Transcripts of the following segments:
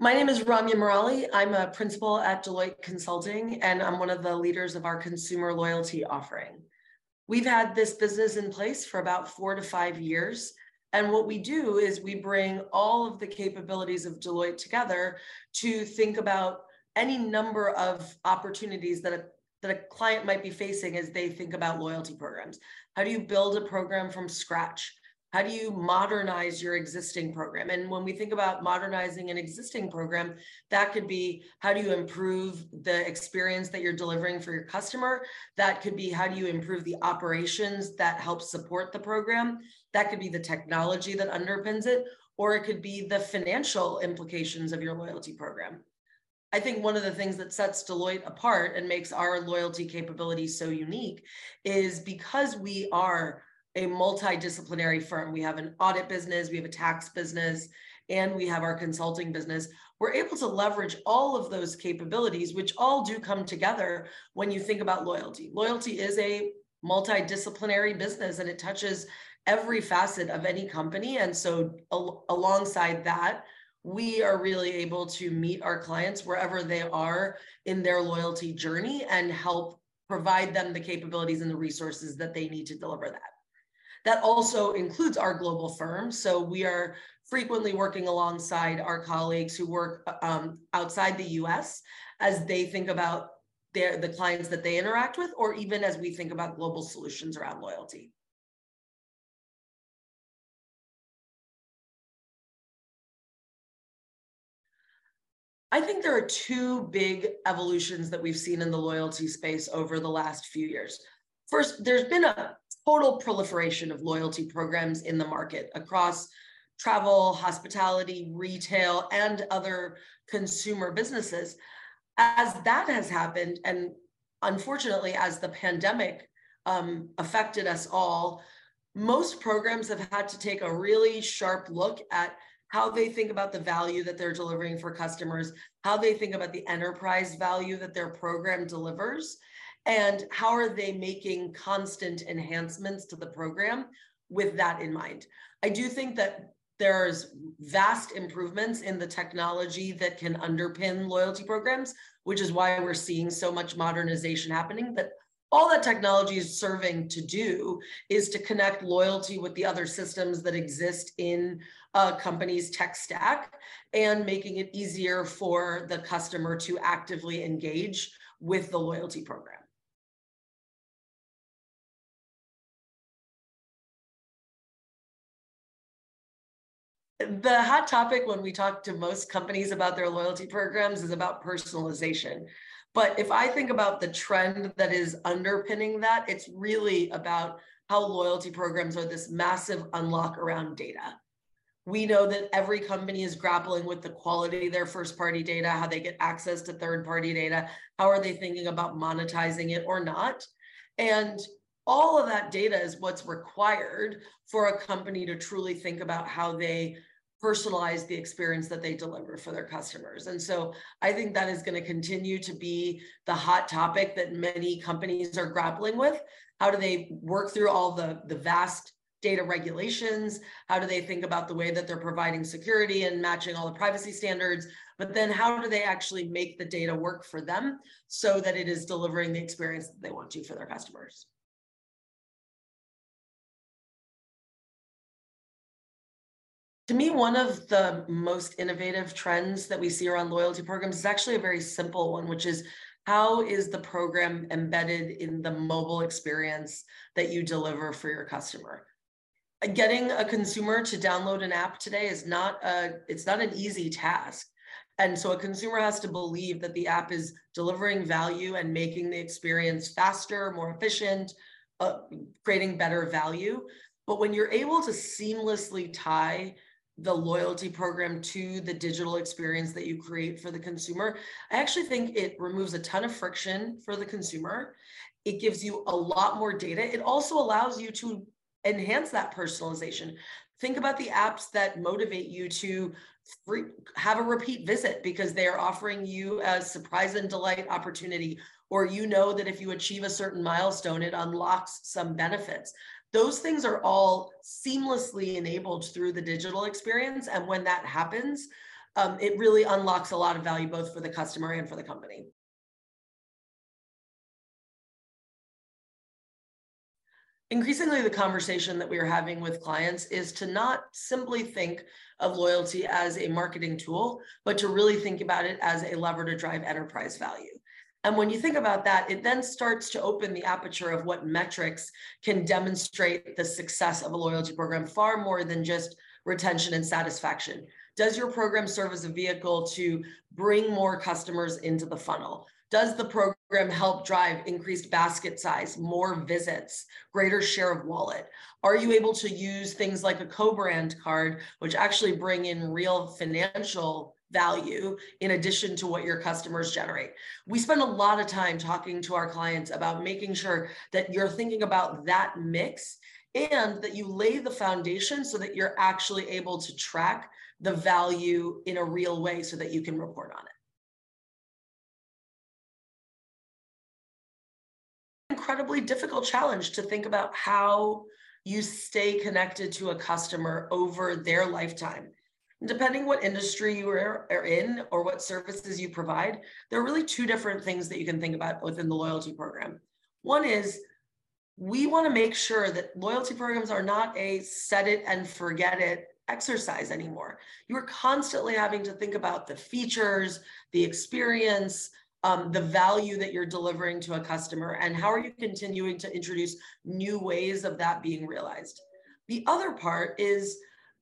My name is Ramya Murali. I'm a principal at Deloitte Consulting, and I'm one of the leaders of our consumer loyalty offering. We've had this business in place for about four to five years. And what we do is we bring all of the capabilities of Deloitte together to think about any number of opportunities that a, that a client might be facing as they think about loyalty programs. How do you build a program from scratch? How do you modernize your existing program? And when we think about modernizing an existing program, that could be how do you improve the experience that you're delivering for your customer? That could be how do you improve the operations that help support the program? That could be the technology that underpins it, or it could be the financial implications of your loyalty program. I think one of the things that sets Deloitte apart and makes our loyalty capability so unique is because we are a multidisciplinary firm. We have an audit business, we have a tax business, and we have our consulting business. We're able to leverage all of those capabilities, which all do come together when you think about loyalty. Loyalty is a multidisciplinary business and it touches every facet of any company. And so, al- alongside that, we are really able to meet our clients wherever they are in their loyalty journey and help provide them the capabilities and the resources that they need to deliver that. That also includes our global firm. So we are frequently working alongside our colleagues who work um, outside the US as they think about their, the clients that they interact with, or even as we think about global solutions around loyalty. I think there are two big evolutions that we've seen in the loyalty space over the last few years. First, there's been a total proliferation of loyalty programs in the market across travel, hospitality, retail, and other consumer businesses. As that has happened, and unfortunately, as the pandemic um, affected us all, most programs have had to take a really sharp look at how they think about the value that they're delivering for customers, how they think about the enterprise value that their program delivers, and how are they making constant enhancements to the program with that in mind. I do think that there's vast improvements in the technology that can underpin loyalty programs, which is why we're seeing so much modernization happening. But all that technology is serving to do is to connect loyalty with the other systems that exist in a company's tech stack and making it easier for the customer to actively engage with the loyalty program. The hot topic when we talk to most companies about their loyalty programs is about personalization. But if I think about the trend that is underpinning that, it's really about how loyalty programs are this massive unlock around data. We know that every company is grappling with the quality of their first party data, how they get access to third party data, how are they thinking about monetizing it or not. And all of that data is what's required for a company to truly think about how they personalize the experience that they deliver for their customers. And so I think that is going to continue to be the hot topic that many companies are grappling with. How do they work through all the, the vast data regulations? How do they think about the way that they're providing security and matching all the privacy standards? But then how do they actually make the data work for them so that it is delivering the experience that they want to for their customers? To me, one of the most innovative trends that we see around loyalty programs is actually a very simple one, which is how is the program embedded in the mobile experience that you deliver for your customer? Getting a consumer to download an app today is not a it's not an easy task. And so a consumer has to believe that the app is delivering value and making the experience faster, more efficient, uh, creating better value. But when you're able to seamlessly tie the loyalty program to the digital experience that you create for the consumer, I actually think it removes a ton of friction for the consumer. It gives you a lot more data. It also allows you to enhance that personalization. Think about the apps that motivate you to free, have a repeat visit because they are offering you a surprise and delight opportunity, or you know that if you achieve a certain milestone, it unlocks some benefits. Those things are all seamlessly enabled through the digital experience. And when that happens, um, it really unlocks a lot of value both for the customer and for the company. Increasingly, the conversation that we are having with clients is to not simply think of loyalty as a marketing tool, but to really think about it as a lever to drive enterprise value. And when you think about that, it then starts to open the aperture of what metrics can demonstrate the success of a loyalty program far more than just retention and satisfaction. Does your program serve as a vehicle to bring more customers into the funnel? Does the program help drive increased basket size, more visits, greater share of wallet? Are you able to use things like a co-brand card, which actually bring in real financial value in addition to what your customers generate. We spend a lot of time talking to our clients about making sure that you're thinking about that mix and that you lay the foundation so that you're actually able to track the value in a real way so that you can report on it. Incredibly difficult challenge to think about how you stay connected to a customer over their lifetime depending what industry you are, are in or what services you provide, there are really two different things that you can think about within the loyalty program. One is we want to make sure that loyalty programs are not a set it and forget it exercise anymore. You are constantly having to think about the features, the experience, um, the value that you're delivering to a customer, and how are you continuing to introduce new ways of that being realized. The other part is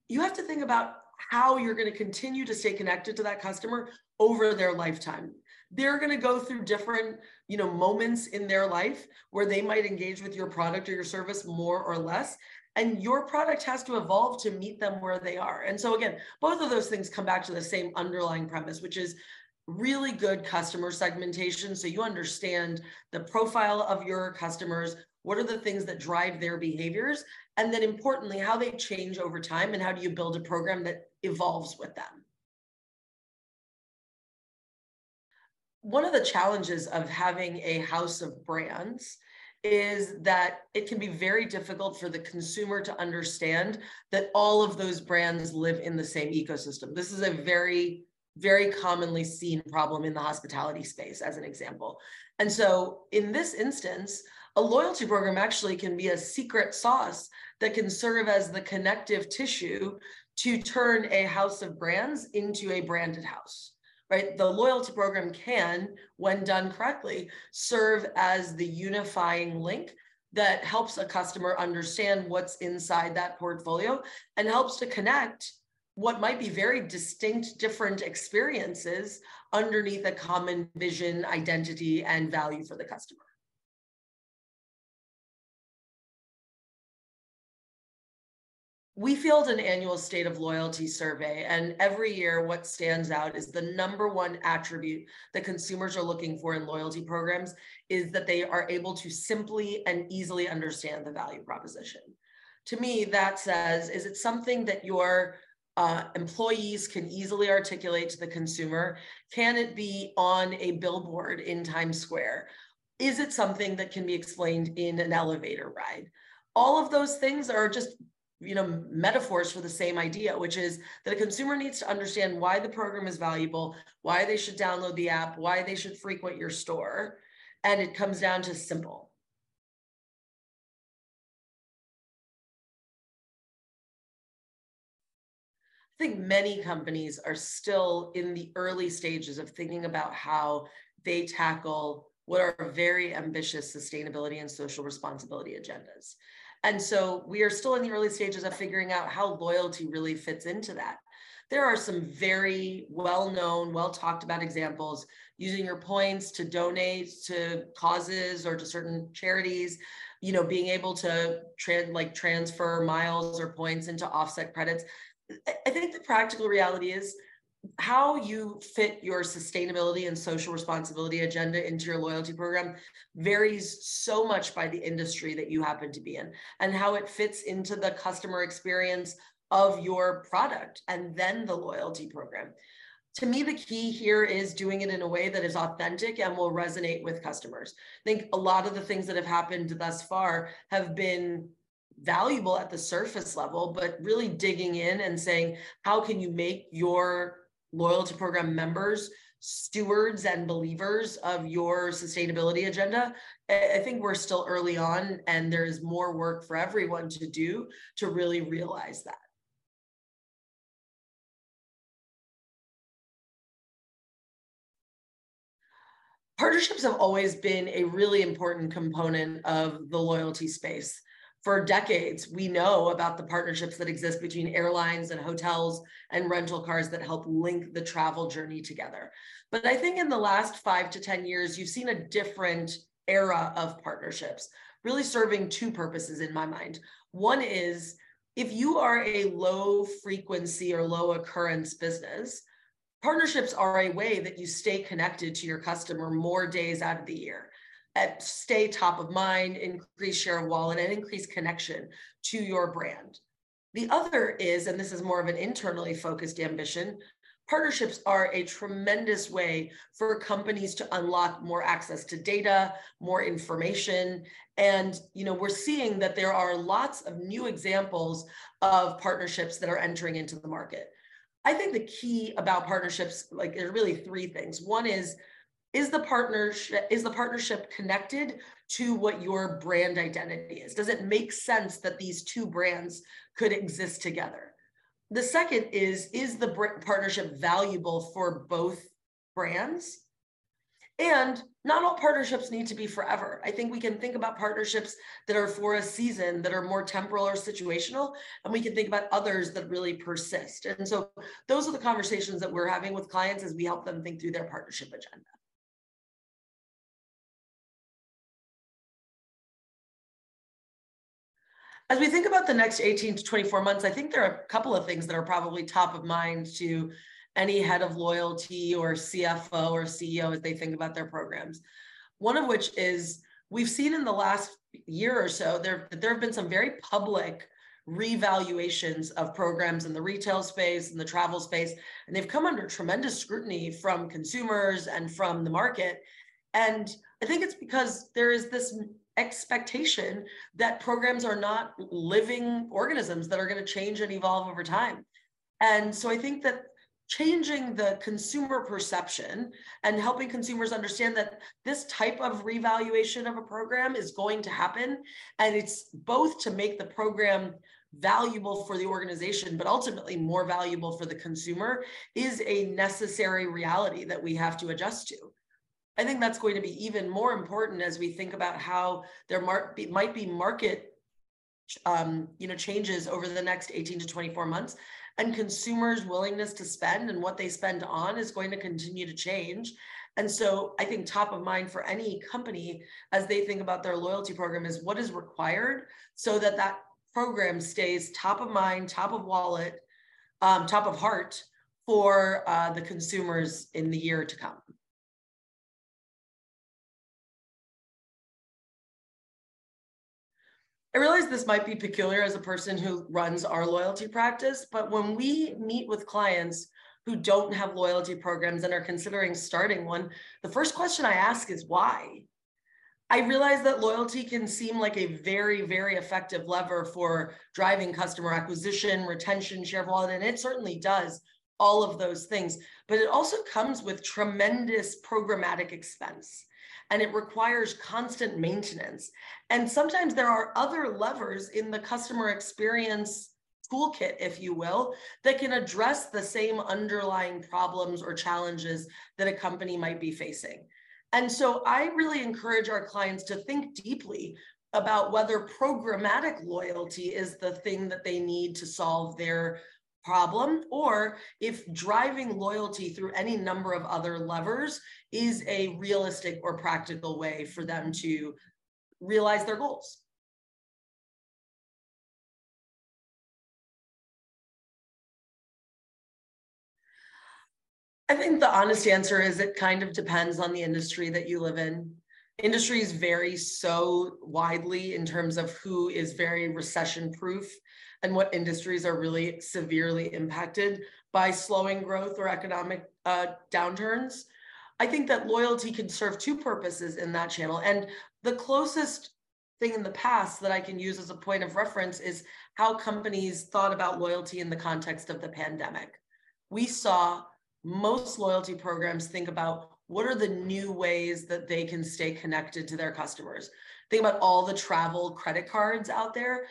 you have to think about how you're going to continue to stay connected to that customer over their lifetime. They're going to go through different you know moments in their life where they might engage with your product or your service more or less and your product has to evolve to meet them where they are. And so again both of those things come back to the same underlying premise which is really good customer segmentation so you understand the profile of your customers what are the things that drive their behaviors and then importantly how they change over time and how do you build a program that evolves with them one of the challenges of having a house of brands is that it can be very difficult for the consumer to understand that all of those brands live in the same ecosystem. This is a very, very commonly seen problem in the hospitality space, as an example. And so, in this instance, a loyalty program actually can be a secret sauce that can serve as the connective tissue to turn a house of brands into a branded house right? The loyalty program can, when done correctly, serve as the unifying link that helps a customer understand what's inside that portfolio and helps to connect what might be very distinct, different experiences underneath a common vision, identity, and value for the customer. We field an annual state of loyalty survey and every year what stands out is the number one attribute that consumers are looking for in loyalty programs is that they are able to simply and easily understand the value proposition. To me that says is it something that your uh, employees can easily articulate to the consumer? Can it be on a billboard in times square? Is it something that can be explained in an elevator ride? All of those things are just you know metaphors for the same idea which is that a consumer needs to understand why the program is valuable why they should download the app why they should frequent your store and it comes down to simple I think many companies are still in the early stages of thinking about how they tackle what are very ambitious sustainability and social responsibility agendas. And so we are still in the early stages of figuring out how loyalty really fits into that. There are some very well known, well talked about examples using your points to donate to causes or to certain charities, you know, being able to trans like transfer miles or points into offset credits. I think the practical reality is how you fit your sustainability and social responsibility agenda into your loyalty program varies so much by the industry that you happen to be in and how it fits into the customer experience of your product and then the loyalty program. To me, the key here is doing it in a way that is authentic and will resonate with customers. I think a lot of the things that have happened thus far have been valuable at the surface level, but really digging in and saying, how can you make your loyalty program members stewards and believers of your sustainability agenda. I think we're still early on and there's more work for everyone to do to really realize that. Partnerships have always been a really important component of the loyalty space for decades, we know about the partnerships that exist between airlines and hotels and rental cars that help link the travel journey together. But I think in the last five to 10 years, you've seen a different era of partnerships, really serving two purposes in my mind. One is if you are a low frequency or low occurrence business, partnerships are a way that you stay connected to your customer more days out of the year stay top of mind, increase share of wallet, and increase connection to your brand. The other is, and this is more of an internally focused ambition, partnerships are a tremendous way for companies to unlock more access to data more information and you know we're seeing that there are lots of new examples of partnerships that are entering into the market i think the key about partnerships like there's really three things one is is the partnership is the partnership connected to what your brand identity is does it make sense that these two brands could exist together the second is is the partnership valuable for both brands and not all partnerships need to be forever. I think we can think about partnerships that are for a season, that are more temporal or situational, and we can think about others that really persist. And so those are the conversations that we're having with clients as we help them think through their partnership agenda. As we think about the next 18 to 24 months, I think there are a couple of things that are probably top of mind to any head of loyalty or CFO or CEO as they think about their programs. One of which is we've seen in the last year or so there there have been some very public revaluations of programs in the retail space and the travel space and they've come under tremendous scrutiny from consumers and from the market and i think it's because there is this expectation that programs are not living organisms that are going to change and evolve over time. And so I think that changing the consumer perception and helping consumers understand that this type of revaluation of a program is going to happen. And it's both to make the program valuable for the organization, but ultimately more valuable for the consumer is a necessary reality that we have to adjust to. I think that's going to be even more important as we think about how there might be market um, you know, changes over the next 18 to 24 months. And consumers' willingness to spend and what they spend on is going to continue to change. And so I think top of mind for any company as they think about their loyalty program is what is required so that that program stays top of mind, top of wallet, um, top of heart for uh, the consumers in the year to come. I realize this might be peculiar as a person who runs our loyalty practice, but when we meet with clients who don't have loyalty programs and are considering starting one, the first question I ask is why? I realize that loyalty can seem like a very, very effective lever for driving customer acquisition, retention, share of wallet, and it certainly does all of those things. But it also comes with tremendous programmatic expense and it requires constant maintenance. And sometimes there are other levers in the customer experience toolkit, if you will, that can address the same underlying problems or challenges that a company might be facing. And so I really encourage our clients to think deeply about whether programmatic loyalty is the thing that they need to solve their problem or if driving loyalty through any number of other levers is a realistic or practical way for them to realize their goals. I think the honest answer is it kind of depends on the industry that you live in. Industries vary so widely in terms of who is very recession proof and what industries are really severely impacted by slowing growth or economic uh, downturns. I think that loyalty can serve two purposes in that channel. And the closest thing in the past that I can use as a point of reference is how companies thought about loyalty in the context of the pandemic. We saw most loyalty programs think about what are the new ways that they can stay connected to their customers. Think about all the travel credit cards out there.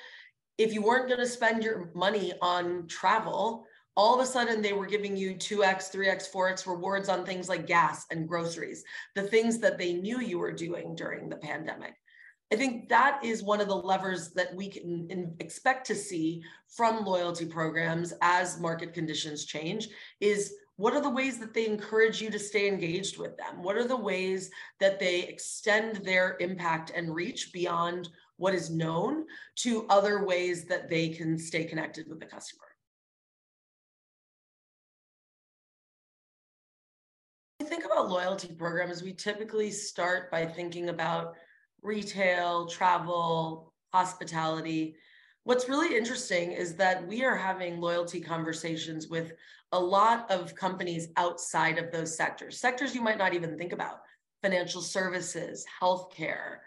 If you weren't going to spend your money on travel, all of a sudden they were giving you 2x, 3x, 4x rewards on things like gas and groceries, the things that they knew you were doing during the pandemic. I think that is one of the levers that we can expect to see from loyalty programs as market conditions change is what are the ways that they encourage you to stay engaged with them? What are the ways that they extend their impact and reach beyond what is known to other ways that they can stay connected with the customer? When we think about loyalty programs, we typically start by thinking about retail, travel, hospitality. What's really interesting is that we are having loyalty conversations with a lot of companies outside of those sectors, sectors you might not even think about financial services, healthcare,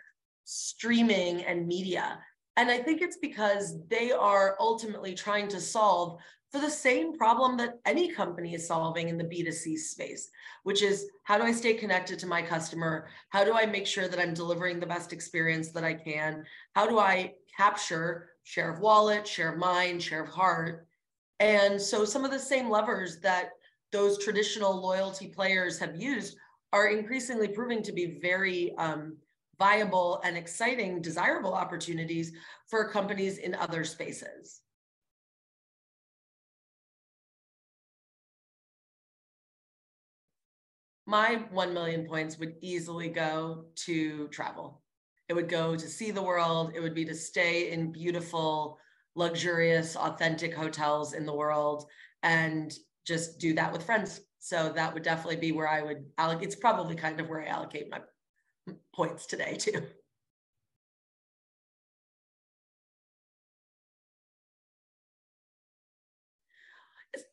streaming, and media. And I think it's because they are ultimately trying to solve for the same problem that any company is solving in the B2C space, which is how do I stay connected to my customer? How do I make sure that I'm delivering the best experience that I can? How do I capture share of wallet, share of mind, share of heart? And so some of the same levers that those traditional loyalty players have used are increasingly proving to be very um, viable and exciting, desirable opportunities for companies in other spaces. my 1 million points would easily go to travel. It would go to see the world. It would be to stay in beautiful, luxurious, authentic hotels in the world and just do that with friends. So that would definitely be where I would allocate. It's probably kind of where I allocate my points today, too.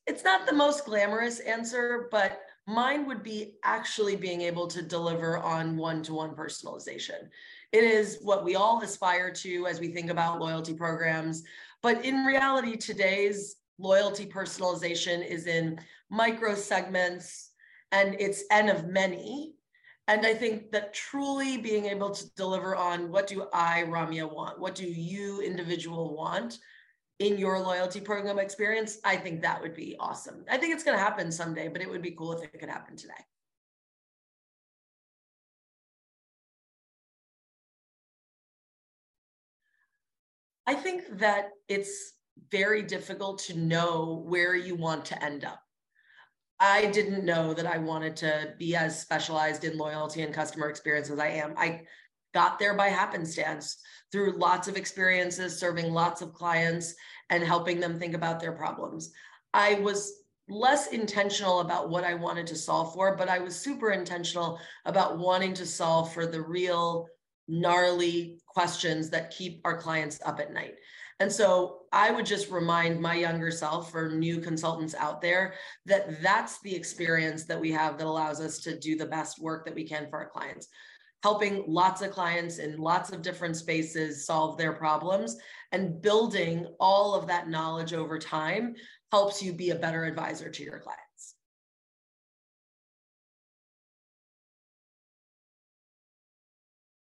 It's not the most glamorous answer, but Mine would be actually being able to deliver on one to one personalization. It is what we all aspire to as we think about loyalty programs. But in reality, today's loyalty personalization is in micro segments and it's N of many. And I think that truly being able to deliver on what do I, Ramya, want? What do you, individual, want? in your loyalty program experience, I think that would be awesome. I think it's going to happen someday, but it would be cool if it could happen today. I think that it's very difficult to know where you want to end up. I didn't know that I wanted to be as specialized in loyalty and customer experience as I am. I got there by happenstance through lots of experiences, serving lots of clients and helping them think about their problems. I was less intentional about what I wanted to solve for, but I was super intentional about wanting to solve for the real gnarly questions that keep our clients up at night. And so I would just remind my younger self or new consultants out there that that's the experience that we have that allows us to do the best work that we can for our clients helping lots of clients in lots of different spaces solve their problems and building all of that knowledge over time helps you be a better advisor to your client.